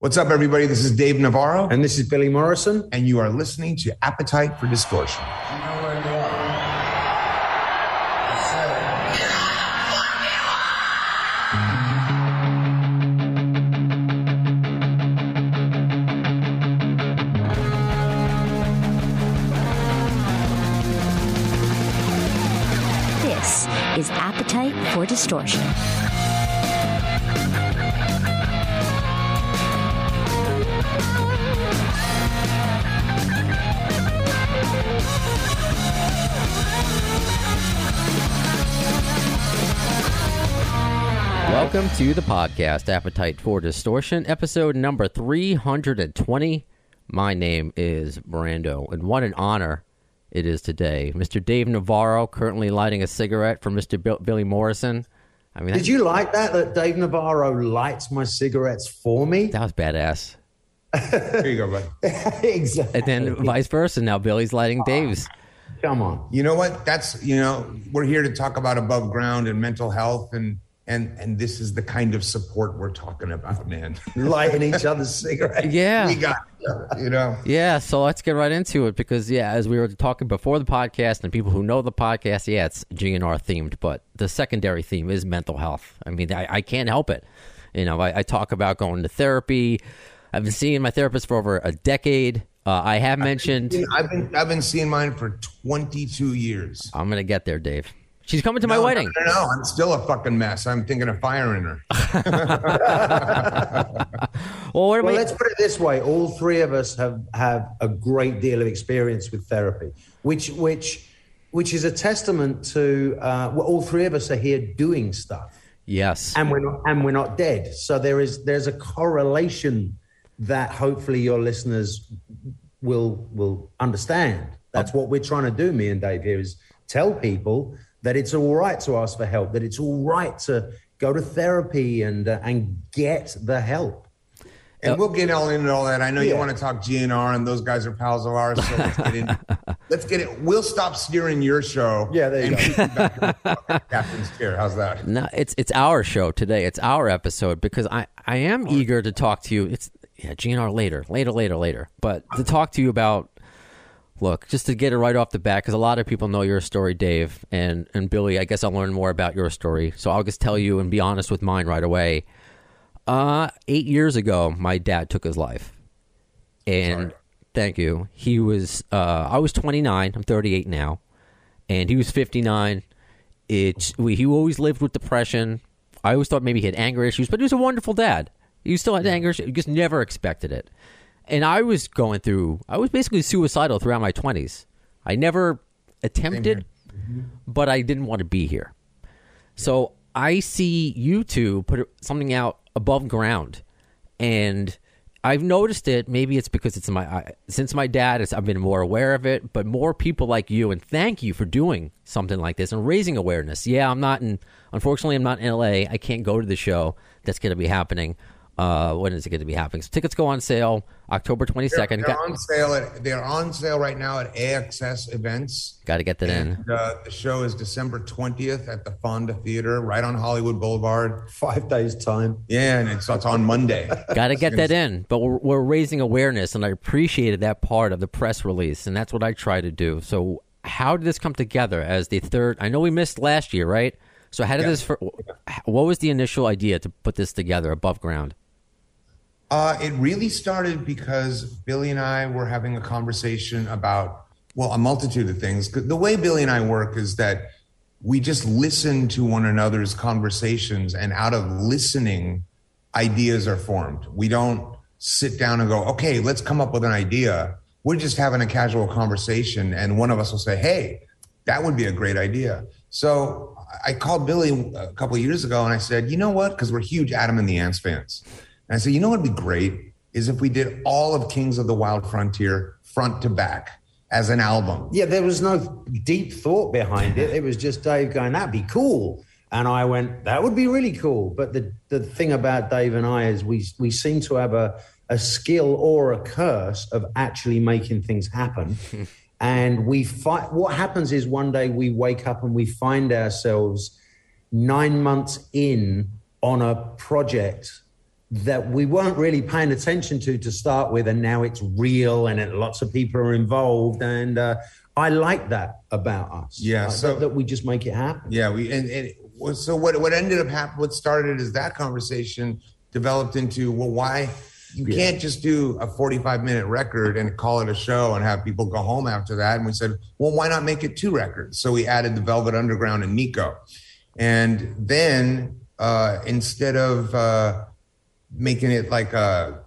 What's up, everybody? This is Dave Navarro, And this is Billy Morrison. and you are listening to Appetite for Distortion. This is Appetite for Distortion. Welcome to the podcast, Appetite for Distortion, episode number 320. My name is Brando, and what an honor it is today. Mr. Dave Navarro currently lighting a cigarette for Mr. Bill- Billy Morrison. I mean, Did you like that? That Dave Navarro lights my cigarettes for me? that was badass. Here you go, bud. exactly. And then vice versa. Now Billy's lighting ah, Dave's. Come on. You know what? That's you know we're here to talk about above ground and mental health, and and and this is the kind of support we're talking about, man. Lighting each other's cigarettes. Yeah. we got you know. Yeah, so let's get right into it because yeah, as we were talking before the podcast and people who know the podcast, yeah, it's GNR themed, but the secondary theme is mental health. I mean, I, I can't help it. You know, I, I talk about going to therapy. I've been seeing my therapist for over a decade. Uh, I have mentioned I've been I've been seeing mine for 22 years. I'm gonna get there, Dave. She's coming to my wedding. No, no, no, I'm still a fucking mess. I'm thinking of firing her. Well, what Well, I? let's put it this way: all three of us have have a great deal of experience with therapy, which which which is a testament to uh, well, all three of us are here doing stuff, Yes. and we're not and we're not dead. So there is there's a correlation that hopefully your listeners will will understand. That's what we're trying to do. Me and Dave here is tell people that it's all right to ask for help. That it's all right to go to therapy and uh, and get the help. And we'll get all into all that. I know you want to talk GNR, and those guys are pals of ours. So let's get in. let's get it. We'll stop steering your show. Yeah, there you go. keep you back in the fucking captain's chair. How's that? No, it's it's our show today. It's our episode because I I am eager to talk to you. It's yeah, GNR later, later, later, later. But to talk to you about, look, just to get it right off the bat, because a lot of people know your story, Dave and and Billy. I guess I'll learn more about your story. So I'll just tell you and be honest with mine right away. Uh, eight years ago, my dad took his life, and thank you. He was uh, I was 29. I'm 38 now, and he was 59. It's we, he always lived with depression. I always thought maybe he had anger issues, but he was a wonderful dad. He still had anger issues. You just never expected it. And I was going through. I was basically suicidal throughout my 20s. I never attempted, but I didn't want to be here. So I see you two put something out above ground, and I've noticed it. Maybe it's because it's my I, since my dad is. I've been more aware of it, but more people like you, and thank you for doing something like this and raising awareness. Yeah, I'm not in. Unfortunately, I'm not in LA. I can't go to the show that's going to be happening. Uh, when is it going to be happening? So tickets go on sale October 22nd. They're Got, on sale. At, they're on sale right now at AXS events. got to get that in. Uh, the show is December 20th at the Fonda Theater, right on Hollywood Boulevard. Five days time. Yeah, and it's, it's on Monday. Got to get that in. But we're, we're raising awareness, and I appreciated that part of the press release, and that's what I try to do. So, how did this come together as the third? I know we missed last year, right? So, how did this? fir- What was the initial idea to put this together above ground? Uh, it really started because Billy and I were having a conversation about, well, a multitude of things. The way Billy and I work is that we just listen to one another's conversations, and out of listening, ideas are formed. We don't sit down and go, okay, let's come up with an idea. We're just having a casual conversation, and one of us will say, hey, that would be a great idea. So I called Billy a couple years ago and I said, you know what? Because we're huge Adam and the Ants fans. And I said, you know what would be great is if we did all of Kings of the Wild Frontier front to back as an album. Yeah, there was no deep thought behind it. It was just Dave going, "That'd be cool," and I went, "That would be really cool." But the the thing about Dave and I is we we seem to have a a skill or a curse of actually making things happen. and we fight. What happens is one day we wake up and we find ourselves nine months in on a project that we weren't really paying attention to to start with, and now it's real and it, lots of people are involved. And uh, I like that about us. Yeah, Uh, so- that, that we just make it happen. Yeah, we and, and so what what ended up happening, what started is that conversation developed into well, why you Yeah. can't just do a 45 minute record and call it a show and have people go home after that. And we said, well, why not make it two records? So we added the Velvet Underground and Nico. And then uh, instead of uh, making it like a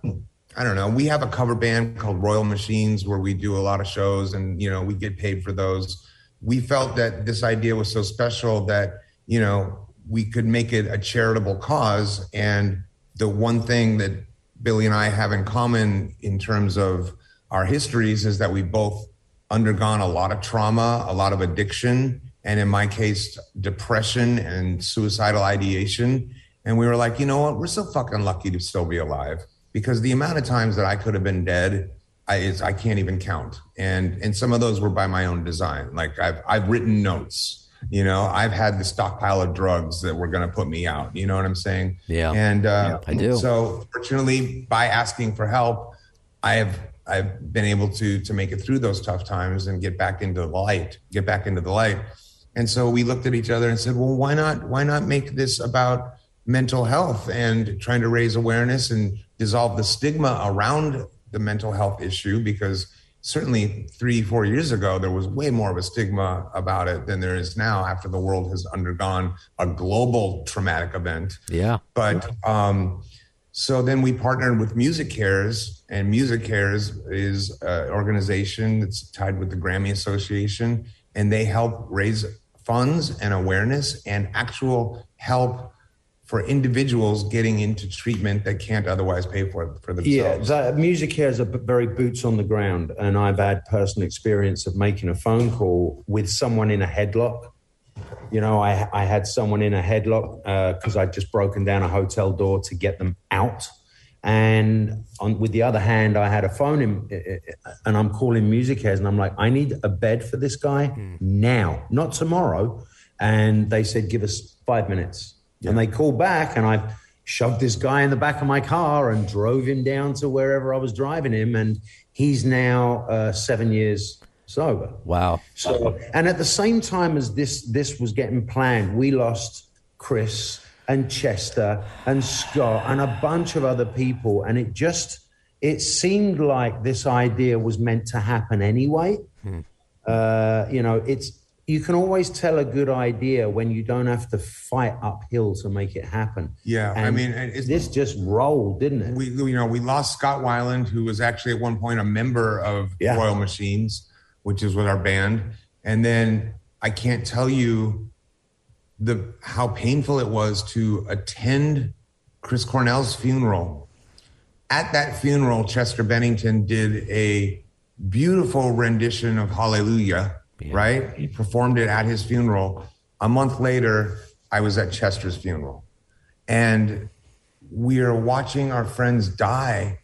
I don't know. We have a cover band called Royal Machines where we do a lot of shows and you know we get paid for those. We felt that this idea was so special that you know we could make it a charitable cause and the one thing that Billy and I have in common in terms of our histories is that we both undergone a lot of trauma, a lot of addiction, and in my case, depression and suicidal ideation. And we were like, you know what? We're so fucking lucky to still be alive because the amount of times that I could have been dead, I, is, I can't even count. And and some of those were by my own design. Like I've I've written notes. You know, I've had the stockpile of drugs that were going to put me out. You know what I'm saying? Yeah. And uh, I do. So fortunately, by asking for help, I have I've been able to to make it through those tough times and get back into the light, get back into the light. And so we looked at each other and said, well, why not why not make this about mental health and trying to raise awareness and dissolve the stigma around the mental health issue because certainly three four years ago there was way more of a stigma about it than there is now after the world has undergone a global traumatic event Yeah. but um, so then we partnered with MusiCares, and MusiCares is an organization that's tied with the Grammy Association, and they help raise funds and awareness and actual help for individuals getting into treatment that can't otherwise pay for it for Yeah, themselves. the music here is a very boots on the ground, and I've had personal experience of making a phone call with someone in a headlock. You know, I I had someone in a headlock uh, because I'd just broken down a hotel door to get them out, and on with the other hand, I had a phone in, and I'm calling MusiCares, and I'm like, I need a bed for this guy hmm. now, not tomorrow. And they said, give us five minutes, and they called back, and I shoved this guy in the back of my car and drove him down to wherever I was driving him, and he's now uh, seven years sober. Wow. So, and at the same time as this this was getting planned, we lost Chris and Chester and Scott and a bunch of other people, and it just it seemed like this idea was meant to happen anyway. Uh, you know, it's you can always tell a good idea when you don't have to fight uphill to make it happen. Yeah, I mean, it's- this just rolled, didn't it? we you know we lost Scott Weiland, who was actually at one point a member of Yeah. Royal Machines, which is with our band. And then I can't tell you the how painful it was to attend Chris Cornell's funeral. At that funeral, Chester Bennington did a beautiful rendition of Hallelujah, right? He performed it at his funeral. A month later, I was at Chester's funeral. And we are watching our friends die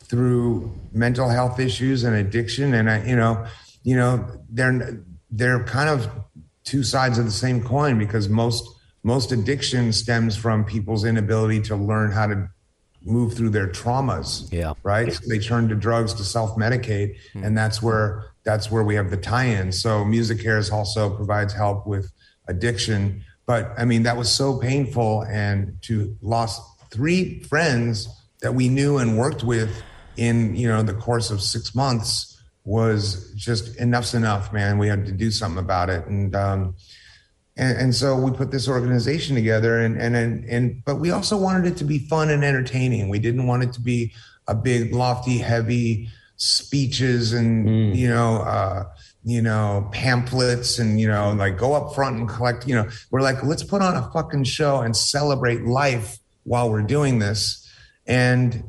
through mental health issues and addiction and I, you know you know they're they're kind of two sides of the same coin because most most addiction stems from people's inability to learn how to move through their traumas Yeah. right so they turn to drugs to self-medicate hmm. and that's where that's where we have the tie-in. So MusiCares also provides help with addiction. But i mean that was so painful and to lost three friends that we knew and worked with in you know the course of six months was just enough's enough man. We had to do something about it. And um and, and so we put this organization together and, and and and but we also wanted it to be fun and entertaining. We didn't want it to be a big lofty heavy speeches and you know uh you know pamphlets and you know like go up front and collect you know we're like let's put on a fucking show and celebrate life while we're doing this. And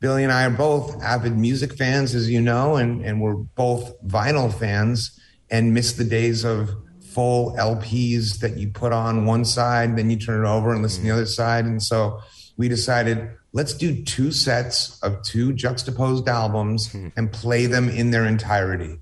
Billy and I are both avid music fans, as you know, and, and we're both vinyl fans and miss the days of full LPs that you put on one side, then you turn it over and listen to the other side. And so we decided let's do two sets of two juxtaposed albums and play them in their entirety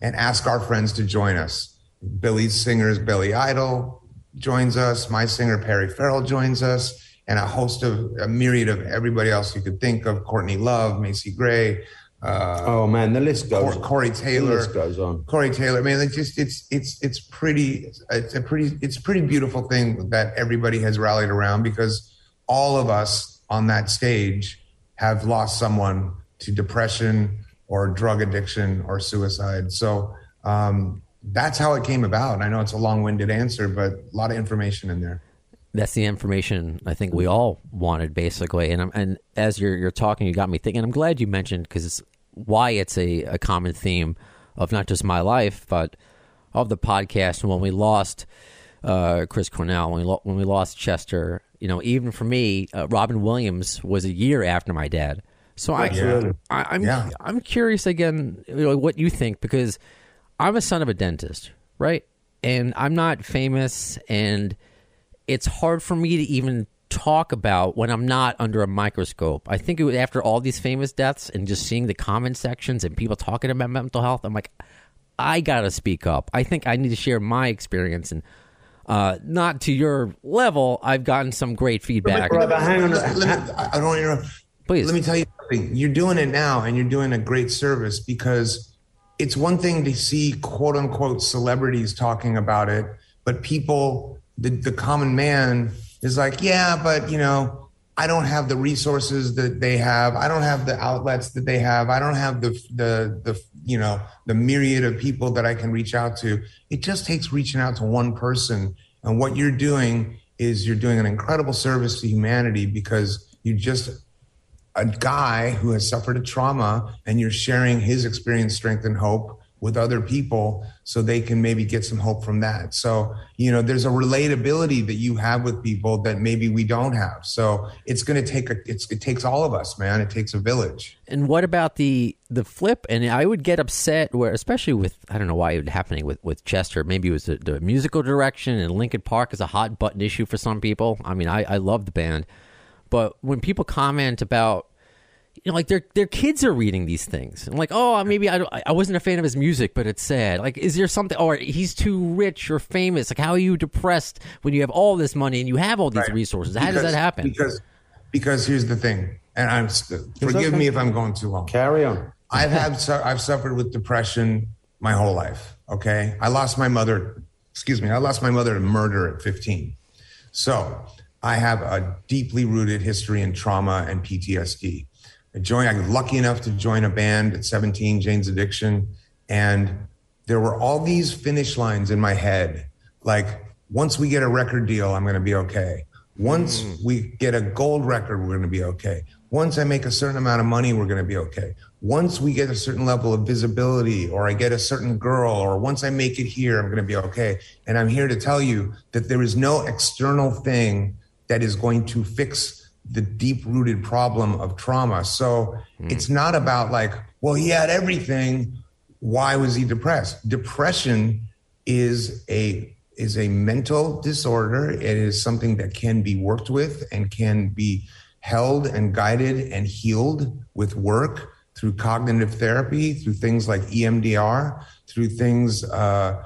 and ask our friends to join us. Billy's singer is Billy Idol joins us, my singer Perry Farrell joins us, and a host of a myriad of everybody else you could think of Courtney Love, Macy Gray, uh, oh man, the list goes. Cor- Corey Taylor The list goes on. Corey Taylor. I mean, it's just it's it's it's pretty it's a pretty it's a pretty beautiful thing that everybody has rallied around because all of us on that stage have lost someone to depression or drug addiction or suicide. So um, that's how it came about. I know it's a long-winded answer, but a lot of information in there. That's the information I think we all wanted, basically. And I'm, and as you're you're talking, you got me thinking. I'm glad you mentioned because it's why it's a, a common theme of not just my life, but of the podcast. And when we lost uh, Chris Cornell, when we lo- when we lost Chester, you know, even for me, uh, Robin Williams was a year after my dad. So I, I'm Yeah. I'm curious again, you know, what you think because I'm a son of a dentist, right? And I'm not famous, and it's hard for me to even talk about when I'm not under a microscope. I think it was after all these famous deaths and just seeing the comment sections and people talking about mental health, I'm like, I gotta speak up. I think I need to share my experience and. Uh, not to your level. I've gotten some great feedback. Right, but hang on. Let me- I I don't want to interrupt. Please. Let me tell you something. You're doing it now, and you're doing a great service because it's one thing to see quote unquote celebrities talking about it, but people, the, the common man, is like, yeah, but you know, I don't have the resources that they have. I don't have the outlets that they have. I don't have the the the you know the myriad of people that I can reach out to. It just takes reaching out to one person, and what you're doing is you're doing an incredible service to humanity because you just a guy who has suffered a trauma and you're sharing his experience, strength, and hope with other people so they can maybe get some hope from that. So, you know, there's a relatability that you have with people that maybe we don't have. So it's going to take a, it takes all of us, man. It takes a village. And what about the the flip? And I would get upset where, especially with I don't know why it was happening with with Chester. Maybe it was the, the musical direction, and Linkin Park is a hot button issue for some people. I mean, I I love the band, but when people comment about you know, like their their kids are reading these things. And like, oh, maybe I, I wasn't a fan of his music, but it's sad. Like, is there something? Or he's too rich or famous. Like, how are you depressed when you have all this money and you have all these Right. resources? How does that happen? Because, because here's the thing, and I'm forgive okay. me if I'm going too long. Carry on. I've had su- I've suffered with depression my whole life. Okay, I lost my mother. Excuse me, I lost my mother to murder at 15. So I have a deeply rooted history in trauma and PTSD. I joined. I was lucky enough to join a band at 17, Jane's Addiction, and there were all these finish lines in my head. Like once we get a record deal, I'm going to be okay. Once mm. we get a gold record, we're going to be okay. Once I make a certain amount of money, we're going to be okay. Once we get a certain level of visibility, or I get a certain girl, or once I make it here, I'm going to be okay. And I'm here to tell you that there is no external thing that is going to fix the deep rooted problem of trauma. So it's not about like, well, he had everything. Why was he depressed? Depression is a is a mental disorder. It is something that can be worked with and can be held and guided and healed with work through cognitive therapy, through things like EMDR, through things uh,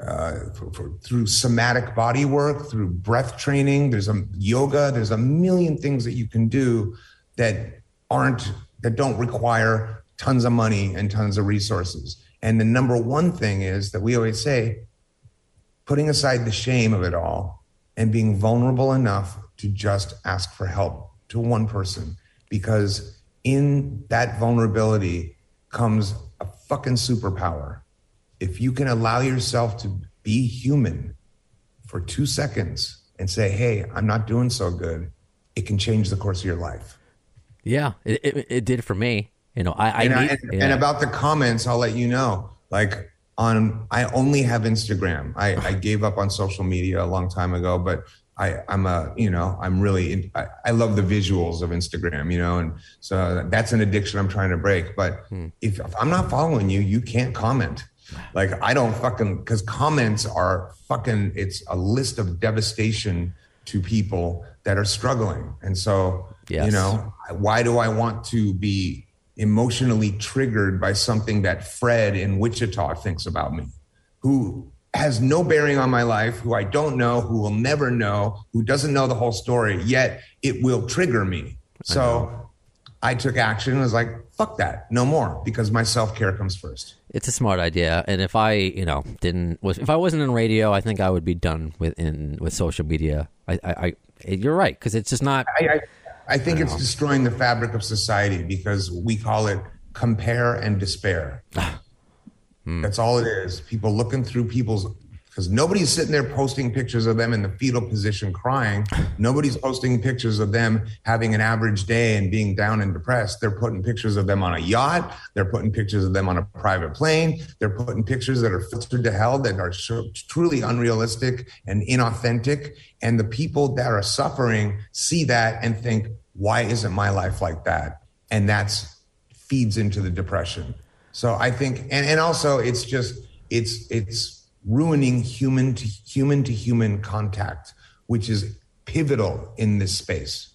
uh, for, for, through somatic body work, through breath training. There's a yoga. There's a million things that you can do that aren't that don't require tons of money and tons of resources. And the number one thing is that we always say, putting aside the shame of it all and being vulnerable enough to just ask for help to one person, because in that vulnerability comes a fucking superpower if you can allow yourself to be human for two seconds and say, Hey, I'm not doing so good, it can change the course of your life. yeah, it, it, it did for me. You know, I, I, and, I- need- and, yeah. and about the comments, I'll let you know. Like on, I only have Instagram. I, I gave up on social media a long time ago, but I, I'm a, you know, I'm really, in, I, I love the visuals of Instagram, you know, and so that's an addiction I'm trying to break. But Hmm. if, if I'm not following you, you can't comment. Like I don't fucking, because comments are fucking, it's a list of devastation to people that are struggling. And so, Yes. you know, why do I want to be emotionally triggered by something that Fred in Wichita thinks about me, who has no bearing on my life, who I don't know, who will never know, who doesn't know the whole story, yet it will trigger me. So I, took action and was like, fuck that, no more, because my self care comes first. It's a smart idea, and if I, you know, didn't was if I wasn't in radio, I think I would be done with in with social media. I, I, I you're right because it's just not. I, I, I think it's destroying the fabric of society because we call it compare and despair. Hmm. That's all it is. People looking through people's because nobody's sitting there posting pictures of them in the fetal position crying. Nobody's posting pictures of them having an average day and being down and depressed. They're putting pictures of them on a yacht. They're putting pictures of them on a private plane. They're putting pictures that are filtered to hell that are truly unrealistic and inauthentic. And the people that are suffering see that and think, why isn't my life like that? And that's feeds into the depression. So I think, and, and also it's just, it's, it's, ruining human to human to human contact, which is pivotal in this space.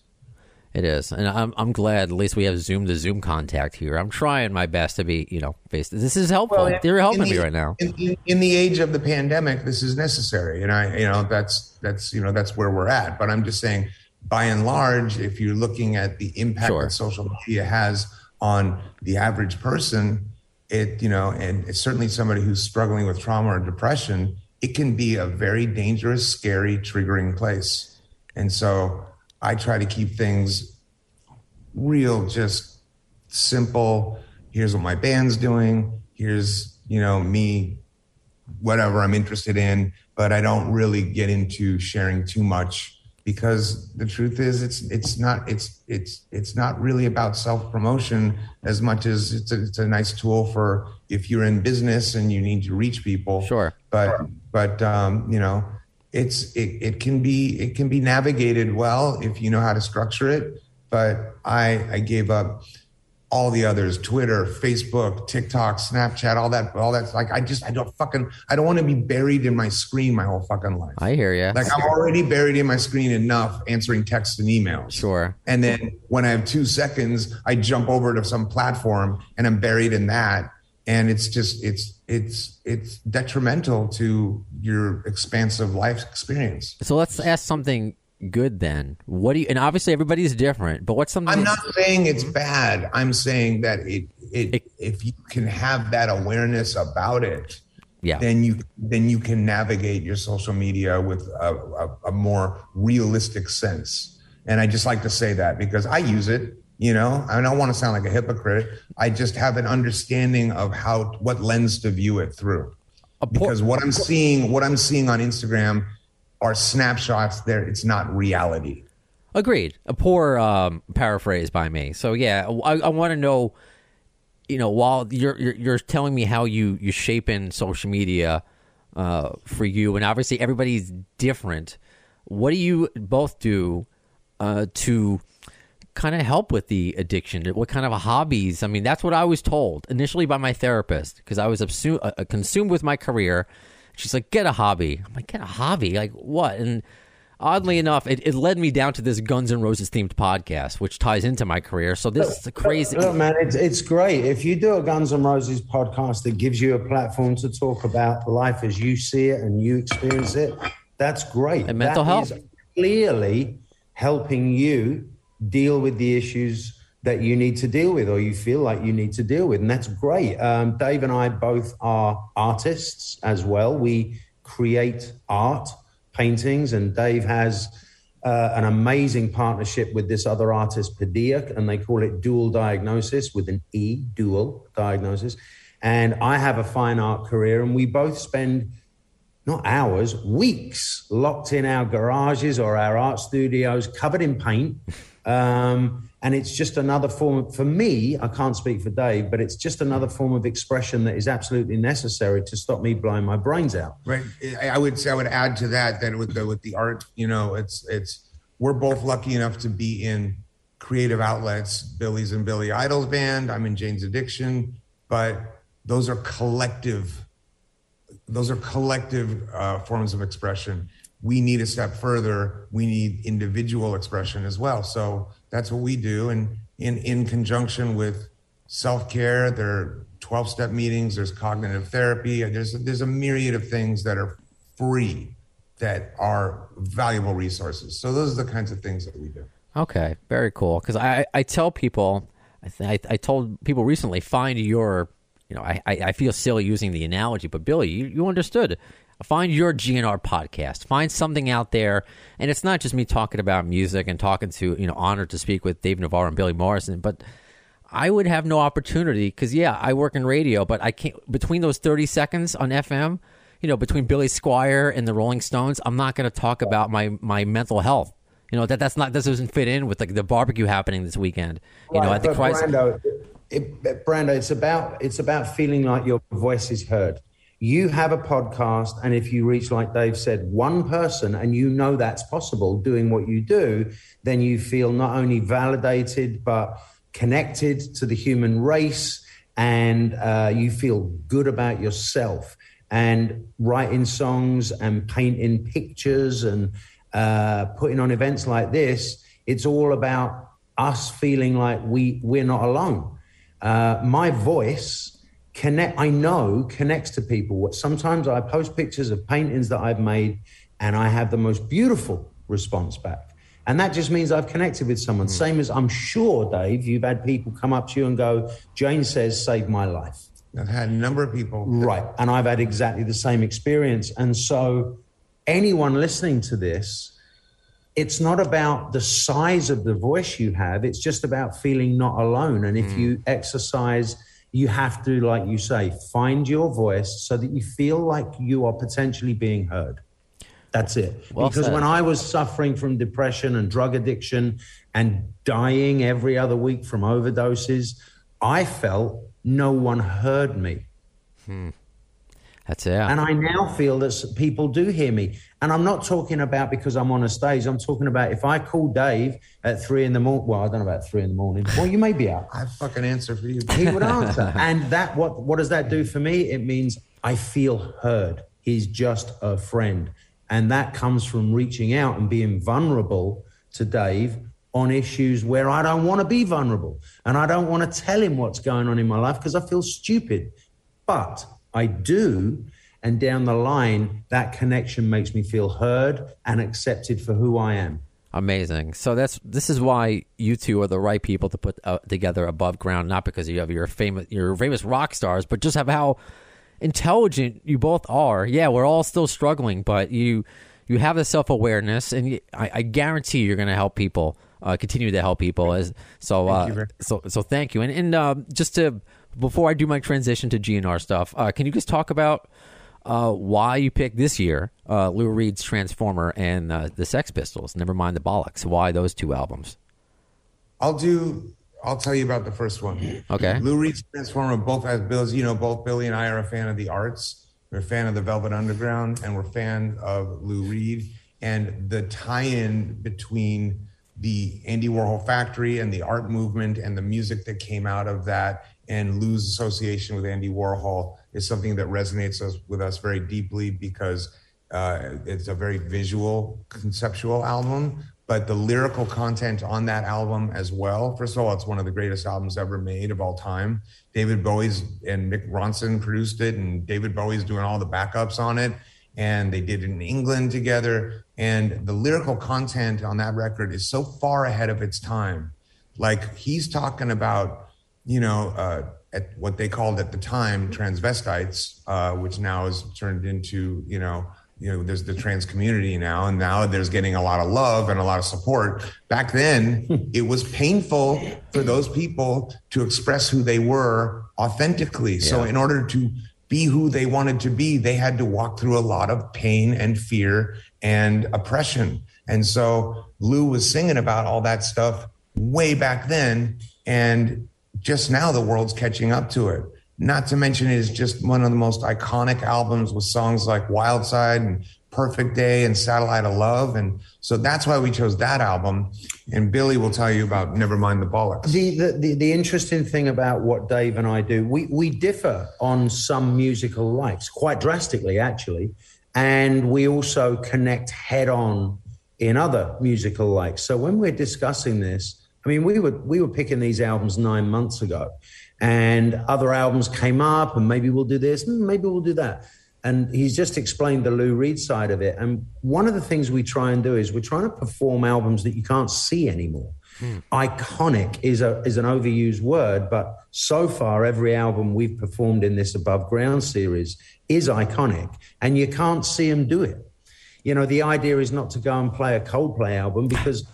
It is, and I'm I'm glad at least we have Zoom to Zoom contact here. I'm trying my best to be, you know, based. This is helpful. Well, They're helping the, me right now. In, in, in, the age of the pandemic, this is necessary, and I, you know, that's that's you know that's where we're at. But I'm just saying, by and large, if you're looking at the impact sure. that social media has on the average person, it you know and it's certainly somebody who's struggling with trauma or depression it can be a very dangerous scary triggering place. And so i try to keep things real just simple. Here's what my band's doing. Here's you know me whatever i'm interested in. But i don't really get into sharing too much because the truth is it's it's not it's it's it's not really about self promotion as much as it's a, it's a nice tool for if you're in business and you need to reach people sure but sure. but um, you know it's it, it can be it can be navigated well if you know how to structure it but i i gave up all the others twitter facebook tiktok snapchat all that all that's like i just i don't fucking i don't want to be buried in my screen my whole fucking life. I hear you like i'm already buried in my screen enough answering texts and emails. Sure. And then when i have two seconds i jump over to some platform and i'm buried in that. And it's just it's it's it's detrimental to your expansive life experience. So let's ask something good then? What do you? And obviously everybody's different, but what's something? I'm not saying it's mm-hmm. bad. I'm saying that it, it, it if you can have that awareness about it, yeah, then you then you can navigate your social media with a, a, a more realistic sense. And I just like to say that because I use it. You know, I don't want to sound like a hypocrite. I just have an understanding of how what lens to view it through. Because what I'm seeing, what I'm seeing on Instagram are snapshots there it's not reality. Agreed. A poor um, paraphrase by me. So yeah i, I want to know you know while you're, you're, you're telling me how you you shape in social media uh, for you and obviously everybody's different what do you both do uh, to kind of help with the addiction? What kind of hobbies? I mean that's what i was told initially by my therapist because i was uh, consumed with my career She's like, get a hobby. I'm like, get a hobby? Like what? And oddly enough, it, it led me down to this Guns N' Roses themed podcast, which ties into my career. So this is a crazy. Look, man, it's, it's great. If you do a Guns N' Roses podcast that gives you a platform to talk about life as you see it and you experience it, that's great. And mental that health. clearly helping you deal with the issues that you need to deal with or you feel like you need to deal with. And that's great. Um, Dave and I both are artists as well. We create art, paintings, and Dave has uh, an amazing partnership with this other artist, Padilla, and they call it Dual Diagnosis with an E, Dual Diagnosis. And I have a fine art career, and we both spend not hours, weeks locked in our garages or our art studios covered in paint. Um, and it's just another form for me i can't speak for dave but it's just another form of expression that is absolutely necessary to stop me blowing my brains out. Right. I would say i would add to that that with the with the art you know it's it's we're both lucky enough to be in creative outlets billy's and billy idol's band i'm in jane's addiction but those are collective those are collective uh, forms of expression. We need a step further. We need individual expression as well. So that's what we do and in in conjunction with self-care there are 12 step meetings, there's cognitive therapy, there's, there's a myriad of things that are free that are valuable resources. So those are the kinds of things that we do. Okay, very cool. Because I, I tell people, I, th- I, told people recently, find your, you know, I, I, I feel silly using the analogy, but Billy, you, you understood. Find your GNR podcast. Find something out there, and it's not just me talking about music and talking to, you know, honored to speak with Dave Navarro and Billy Morrison, but I would have no opportunity because, yeah, I work in radio, but I can't, between those 30 seconds on FM, you know, between Billy Squier and the Rolling Stones, I'm not going to talk about my, my mental health. You know that that's not this doesn't fit in with like the barbecue happening this weekend. You right, know, at the Christ- Brando, it, Brando, it's about it's about feeling like your voice is heard. You have a podcast, and if you reach, like Dave said, one person, and you know that's possible doing what you do, then you feel not only validated but connected to the human race, and uh, you feel good about yourself and writing songs and painting pictures and uh, putting on events like this, it's all about us feeling like we we're not alone. Uh, my voice connect. I know connects to people. Sometimes I post pictures of paintings that I've made, and I have the most beautiful response back. And that just means I've connected with someone. Mm. Same as I'm sure, Dave, you've had people come up to you and go, Jane says, save my life. I've had a number of people. Right. And I've had exactly the same experience. And so, anyone listening to this, it's not about the size of the voice you have, it's just about feeling not alone. And if mm. you exercise, you have to, like you say, find your voice so that you feel like you are potentially being heard. That's it. Well because said. when I was suffering from depression and drug addiction and dying every other week from overdoses, I felt no one heard me. Hmm. That's it. And I now feel that people do hear me. And I'm not talking about because I'm on a stage. I'm talking about if I call Dave at three in the morning. Well, I don't know about three in the morning. Well, you may be out. I fucking answer for you. He would answer. and that what what does that do for me? It means I feel heard. He's just a friend. And that comes from reaching out and being vulnerable to Dave on issues where I don't want to be vulnerable and I don't want to tell him what's going on in my life because I feel stupid. But I do. And down the line, that connection makes me feel heard and accepted for who I am. Amazing. So that's this is why you two are the right people to put uh, together above ground, not because you have your famous your famous rock stars, but just have how intelligent you both are. Yeah, we're all still struggling, but you you have the self awareness, and you, I, I, guarantee you're going to help people, uh, continue to help people. As so, uh, so so thank you. And and uh, just to before I do my transition to GNR stuff, uh, can you just talk about uh, why you picked this year uh, Lou Reed's Transformer and uh, the Sex Pistols? Never mind the Bollocks. Why those two albums? I'll do. I'll tell you about the first one. Okay. Lou Reed's Transformer. Both as Bill's, you know, both Billy and I are a fan of the arts. We're a fan of the Velvet Underground, and we're a fan of Lou Reed and the tie-in between the Andy Warhol factory and the art movement and the music that came out of that and Lou's association with Andy Warhol is something that resonates us, with us very deeply because uh, it's a very visual, conceptual album. But the lyrical content on that album as well. First of all, it's one of the greatest albums ever made of all time. David Bowie's and Mick Ronson produced it, and David Bowie's doing all the backups on it. And they did it in England together. And the lyrical content on that record is so far ahead of its time. Like he's talking about you know, uh, at what they called at the time transvestites, uh, which now is turned into, you know, you know, there's the trans community now, and now there's getting a lot of love and a lot of support. Back then, it was painful for those people to express who they were authentically. Yeah. So, in order to be who they wanted to be, they had to walk through a lot of pain and fear and oppression. And so, Lou was singing about all that stuff way back then. And just now the world's catching up to it. Not to mention, it is just one of the most iconic albums with songs like Wild Side and Perfect Day and Satellite of Love. And so that's why we chose that album. And Billy will tell you about Nevermind the Bollocks. The, the, the, the, interesting thing about what Dave and I do, we, we differ on some musical likes, quite drastically, actually. And we also connect head on in other musical likes. So when we're discussing this, I mean, we were we were picking these albums nine months ago, and other albums came up, and maybe we'll do this, mm, maybe we'll do that. And he's just explained the Lou Reed side of it. And one of the things we try and do is we're trying to perform albums that you can't see anymore. Hmm. Iconic is a is an overused word, but so far every album we've performed in this Above Ground series is iconic, and you can't see them do it. You know, the idea is not to go and play a Coldplay album because,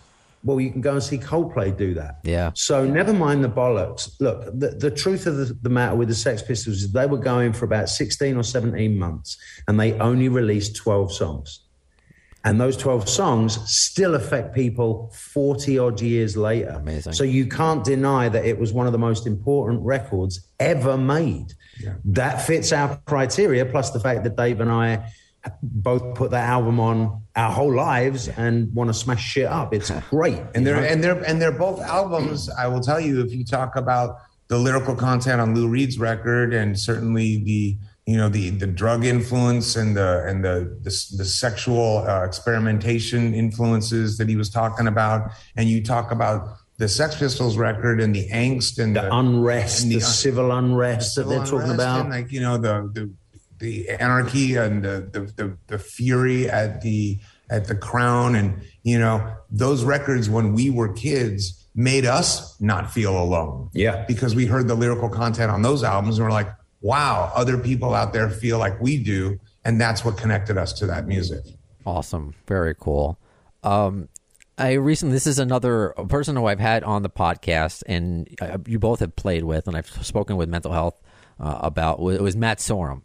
well, you can go and see Coldplay do that. Yeah. So never mind the bollocks. Look, the, the truth of the, the matter with the Sex Pistols is they were going for about 16 or 17 months and they only released 12 songs. And those 12 songs still affect people 40 odd years later. Amazing. So you can't deny that it was one of the most important records ever made. That fits our criteria, plus the fact that Dave and I both put that album on our whole lives and want to smash shit up. It's great. and they're and they're and they're both albums. I will tell you, if you talk about the lyrical content on Lou Reed's record, and certainly the you know the the drug influence and the and the the, the sexual uh, experimentation influences that he was talking about, and you talk about the Sex Pistols record and the angst and the unrest, and the, the civil unrest that they're civil talking about. and like you know the the the anarchy and the, the the the fury at the at the crown and you know those records when we were kids made us not feel alone Yeah. because we heard the lyrical content on those albums and we're like wow other people out there feel like we do and that's what connected us to that music Awesome. Very cool. Um, I recently, this is another person who I've had on the podcast, and uh, you both have played with, and I've spoken with mental health uh, about. It was Matt Sorum.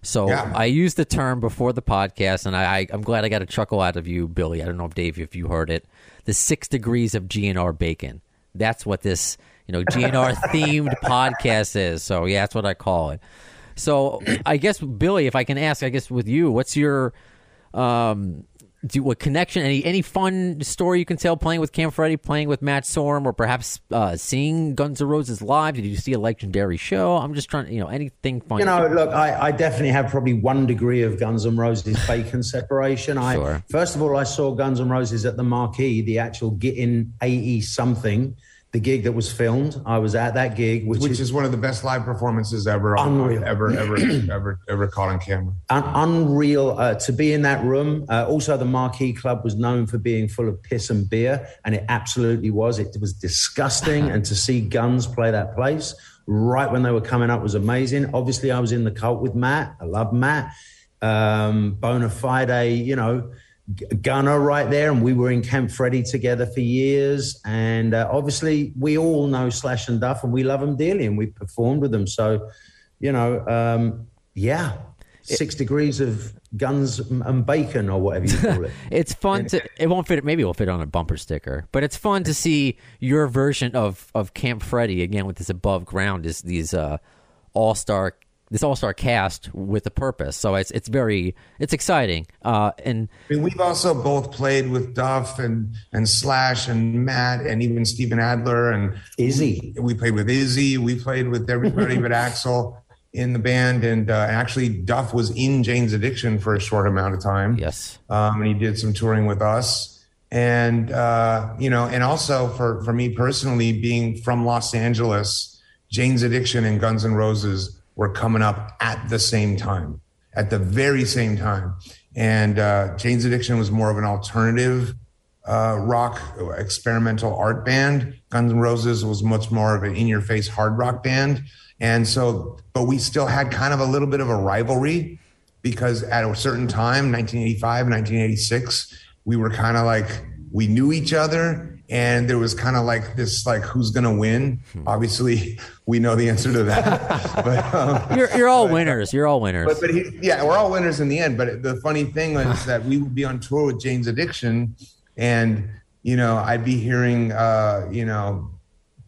So Yeah. I used the term before the podcast, and I, I'm glad I got a chuckle out of you, Billy. I don't know if Dave, if you heard it. The six degrees of GNR bacon. That's what this, you know, GNR themed podcast is. So yeah, that's what I call it. So I guess Billy, if I can ask, I guess with you, what's your um do what connection any any fun story you can tell playing with Camp Freddy, playing with Matt Sorum, or perhaps uh, seeing Guns N' Roses live? Did you see a legendary show? I'm just trying, to you know, anything fun. You know, look, I, I definitely have probably one degree of Guns N' Roses bacon separation. I Sure. first of all, I saw Guns N' Roses at the Marquee, the actual get in eighty something, the gig that was filmed. I was at that gig, which, which is is one of the best live performances ever on, ever ever ever ever caught on camera un- unreal uh, to be in that room. Uh, also, the Marquee Club was known for being full of piss and beer, and it absolutely was. It was disgusting, and to see Guns play that place right when they were coming up was amazing. Obviously, I was in the cult with Matt. I love Matt. Um, bona fide, you know. Gunner right there, and we were in Camp Freddy together for years. And uh, obviously, we all know Slash and Duff, and we love them dearly, and we performed with them. So, you know, um, yeah, six degrees of guns and bacon, or whatever you call it. it's fun to. It won't fit. Maybe it'll fit on a bumper sticker, but it's fun to see your version of of Camp Freddy again with this above ground. Is these uh, all star this all star cast with a purpose. So it's it's very it's exciting. Uh, and I mean, we've also both played with Duff and and Slash and Matt and even Steven Adler and Izzy. We played with Izzy. We played with everybody but Axl in the band. And uh, actually, Duff was in Jane's Addiction for a short amount of time. yes, um, and he did some touring with us. And uh, you know, and also for for me personally, being from Los Angeles, Jane's Addiction and Guns N' Roses were coming up at the same time, at the very same time. And uh, Jane's Addiction was more of an alternative uh, rock experimental art band. Guns N' Roses was much more of an in your face hard rock band. And so, but we still had kind of a little bit of a rivalry because at a certain time, 1985, 1986, we were kind of like, we knew each other. And there was kind of like this, like, who's going to win? Obviously, we know the answer to that. but, um, you're you're all winners. You're all winners. but, but he, yeah, we're all winners in the end. But the funny thing was that we would be on tour with Jane's Addiction, and you know, I'd be hearing, uh, you know,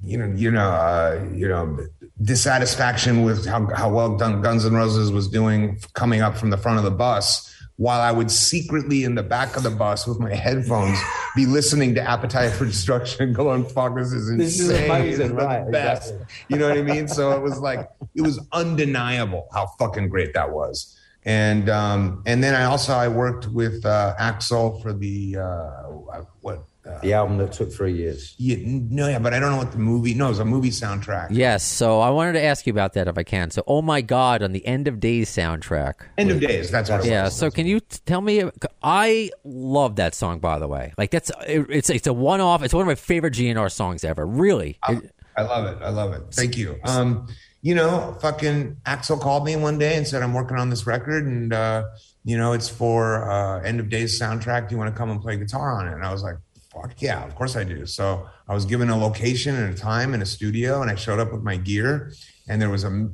you know, you know, uh, you know, dissatisfaction with how how well done Guns N' Roses was doing coming up from the front of the bus. While I would secretly in the back of the bus with my headphones be listening to Appetite for Destruction, going, "Fuck, this is insane! This is amazing, the right, best." exactly. You know what I mean? So it was like it was undeniable how fucking great that was. And um, and then I also I worked with uh, Axl for the uh, what the album that took three years. Yeah, no, yeah, but I don't know what the movie. No, it's a movie soundtrack. Yes, so I wanted to ask you about that if I can. So, oh my God, on the End of Days soundtrack. End of Days. That's what. It Yeah. was. So, can you tell me? I love that song, by the way. Like that's it, it's it's a one off. It's one of my favorite GNR songs ever. Really. It- I love it. I love it. Thank you. Um, you know, fucking Axl called me one day and said, I'm working on this record and, uh, you know, it's for uh, End of Days soundtrack. Do you want to come and play guitar on it? And I was like, fuck yeah, of course I do. So I was given a location and a time in a studio and I showed up with my gear and there was a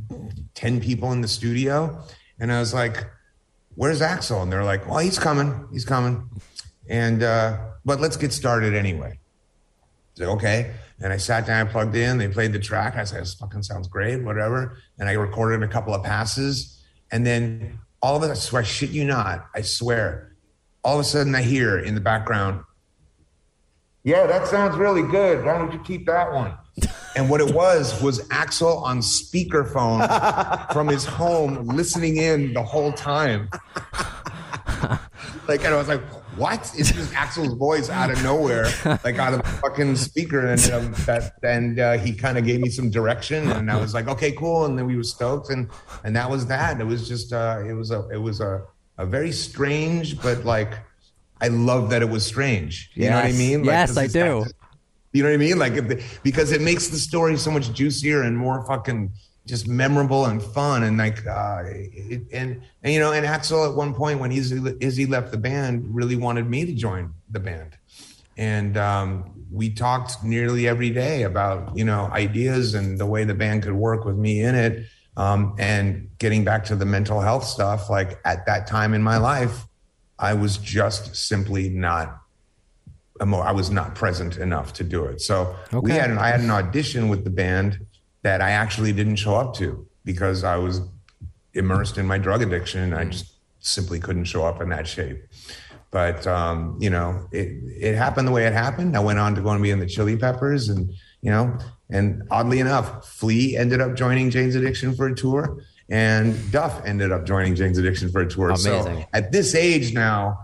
10 people in the studio. And I was like, where's Axl? And they're like, well, he's coming. He's coming. And, uh, but let's get started anyway. I said, okay. And I sat down, I plugged in, they played the track. I said, this fucking sounds great, whatever. And I recorded a couple of passes. And then all of a sudden, I swear, shit you not, I swear, all of a sudden I hear in the background, yeah, that sounds really good. Why don't you keep that one? And what it was was Axl on speakerphone from his home listening in the whole time. like, and I was like, what? It's just Axl's voice out of nowhere, like out of the fucking speaker. And um, that, and uh, he kind of gave me some direction, and I was like, okay, cool. And then we were stoked, and and that was that. It was just, uh, it was a, it was a, a very strange, but like, I love that it was strange. You know what I Yes. mean? yes, I do. you know what I mean? Like, because it makes the story so much juicier and more fucking just memorable and fun. And like, uh, it, and, and, you know, and Axl at one point when Izzy, Izzy left the band, really wanted me to join the band. And um, we talked nearly every day about, you know, ideas and the way the band could work with me in it. Um, and getting back to the mental health stuff, like at that time in my life, I was just simply not I was not present enough to do it. So we had an, I had an audition with the band that I actually didn't show up to because I was immersed in my drug addiction. I just simply couldn't show up in that shape. But um, you know, it it happened the way it happened. I went on to go and be in the Chili Peppers, and you know, and oddly enough, Flea ended up joining Jane's Addiction for a tour, and Duff ended up joining Jane's Addiction for a tour. So at this age now,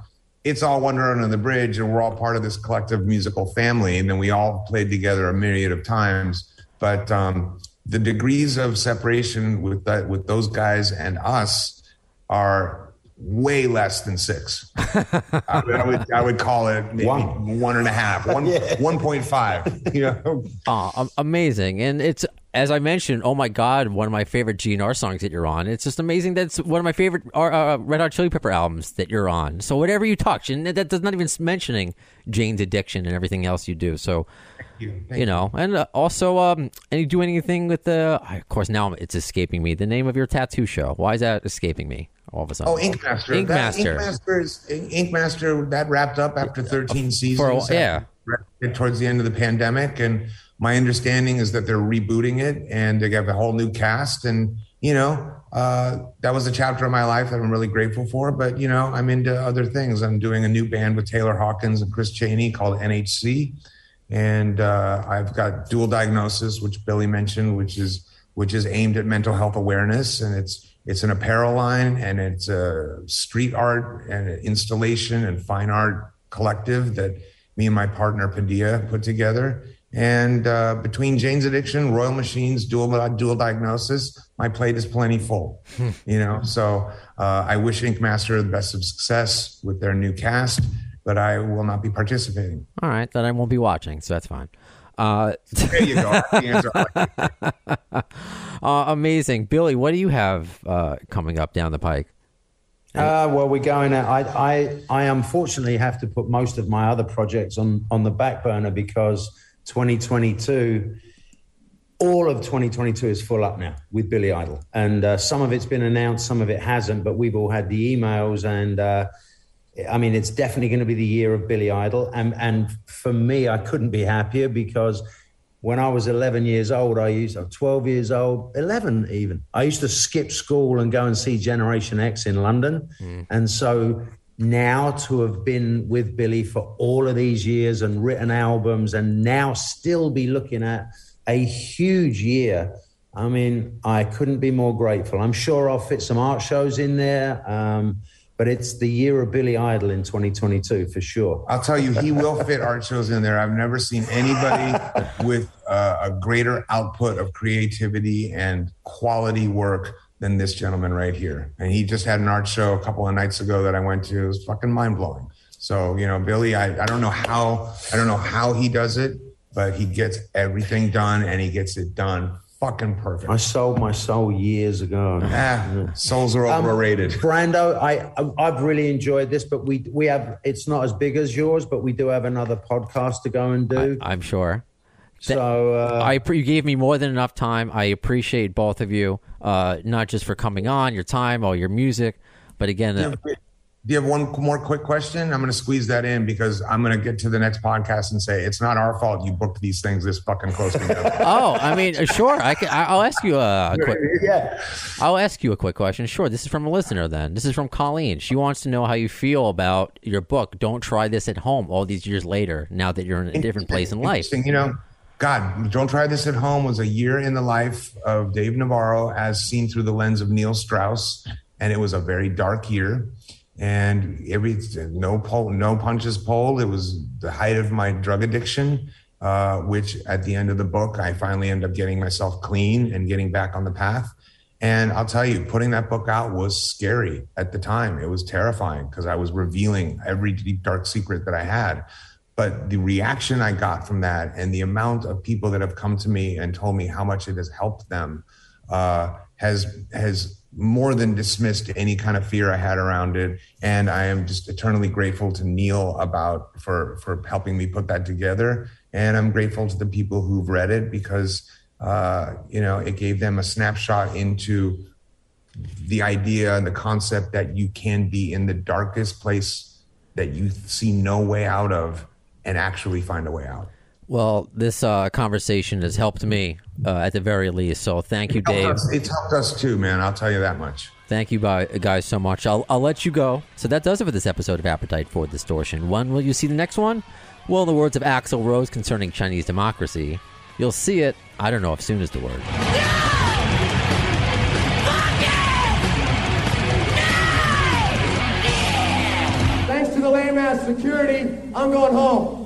it's all Wonder on the Bridge, and we're all part of this collective musical family. And then we all played together a myriad of times. But um, the degrees of separation with that, with those guys and us are way less than six. I, would, I would I would call it maybe One. one and a half, one one point five. You know, Oh, amazing. And it's, as I mentioned, oh my God, one of my favorite GNR songs that you're on. It's just amazing that's one of my favorite uh, uh, Red Hot Chili Pepper albums that you're on. So whatever you touch, and that does not even mentioning Jane's Addiction and everything else you do. So, you, you know, and uh, also, um, and you do anything with the, of course, now it's escaping me, the name of your tattoo show. Why is that escaping me all of a sudden? Oh, Ink Master. Ink That- Master. Ink Master is Ink Master that wrapped up after 13 seasons. For a while, yeah. After- Towards the end of the pandemic, and my understanding is that they're rebooting it and they have a whole new cast. And you know, uh, that was a chapter of my life that I'm really grateful for. But you know, I'm into other things. I'm doing a new band with Taylor Hawkins and Chris Cheney called NHC, and uh, I've got dual diagnosis, which Billy mentioned, which is which is aimed at mental health awareness, and it's it's an apparel line and it's a street art and an installation and fine art collective that me and my partner Padilla put together. And uh, between Jane's Addiction, Royal Machines, dual dual diagnosis, my plate is plenty full. You know, so uh, I wish Ink Master the best of success with their new cast, but I will not be participating. All right, then I won't be watching, so that's fine. Uh, There you go. The uh, amazing. Billy, what do you have uh, coming up down the pike? Uh, well, we're going out. I, I, I unfortunately have to put most of my other projects on, on the back burner because 2022, all of 2022 is full up now with Billy Idol. And uh, some of it's been announced, some of it hasn't, but we've all had the emails. And uh, I mean, it's definitely going to be the year of Billy Idol. And, and for me, I couldn't be happier because when I was 11 years old, I used, uh, 12 years old, 11 even, I used to skip school and go and see Generation X in London. And so now to have been with Billy for all of these years and written albums and now still be looking at a huge year. I mean, I couldn't be more grateful. I'm sure I'll fit some art shows in there. Um, but it's the year of Billy Idol in 2022 for sure. I'll tell you, he will fit art shows in there. I've never seen anybody with uh, a greater output of creativity and quality work than this gentleman right here. And he just had an art show a couple of nights ago that I went to. It was fucking mind blowing. So you know, Billy, I, I don't know how I don't know how he does it, but he gets everything done and he gets it done fucking perfect. I sold my soul years ago. Ah, souls are Um, overrated. Brando, I I've really enjoyed this, but we we have it's not as big as yours, but we do have another podcast to go and do. I'm sure. So uh, I you gave me more than enough time. I appreciate both of you, uh, not just for coming on, your time all your music, but again, uh, Do you have one more quick question? I'm going to squeeze that in because I'm going to get to the next podcast and say it's not our fault you booked these things this fucking close together. oh, I mean, uh, sure. I can, I- I'll ask you a, a quick. yeah. I'll ask you a quick question. Sure, this is from a listener. Then this is from Colleen. She wants to know how you feel about your book. Don't try this at home. All these years later, now that you're in a different place in life. You know, God, Don't Try This at Home was a year in the life of Dave Navarro as seen through the lens of Neil Strauss. And it was a very dark year. And every no pull, no punches pulled. It was the height of my drug addiction, uh, which at the end of the book, I finally ended up getting myself clean and getting back on the path. And I'll tell you, putting that book out was scary at the time. It was terrifying because I was revealing every deep, dark secret that I had. But the reaction I got from that and the amount of people that have come to me and told me how much it has helped them uh, has has more than dismissed any kind of fear I had around it. And I am just eternally grateful to Neil about for for helping me put that together. And I'm grateful to the people who've read it because uh, you know it gave them a snapshot into the idea and the concept that you can be in the darkest place that you see no way out of and actually find a way out. Well, this uh, conversation has helped me uh, at the very least. So thank you, Helped Dave. us- It's helped us too, man. I'll tell you that much. Thank you, guys, so much. I'll, I'll let you go. So that does it for this episode of Appetite for Distortion. When will you see the next one? Well, in the words of Axl Rose concerning Chinese democracy, you'll see it. I don't know if soon is the word. Thanks ass security, I'm going home.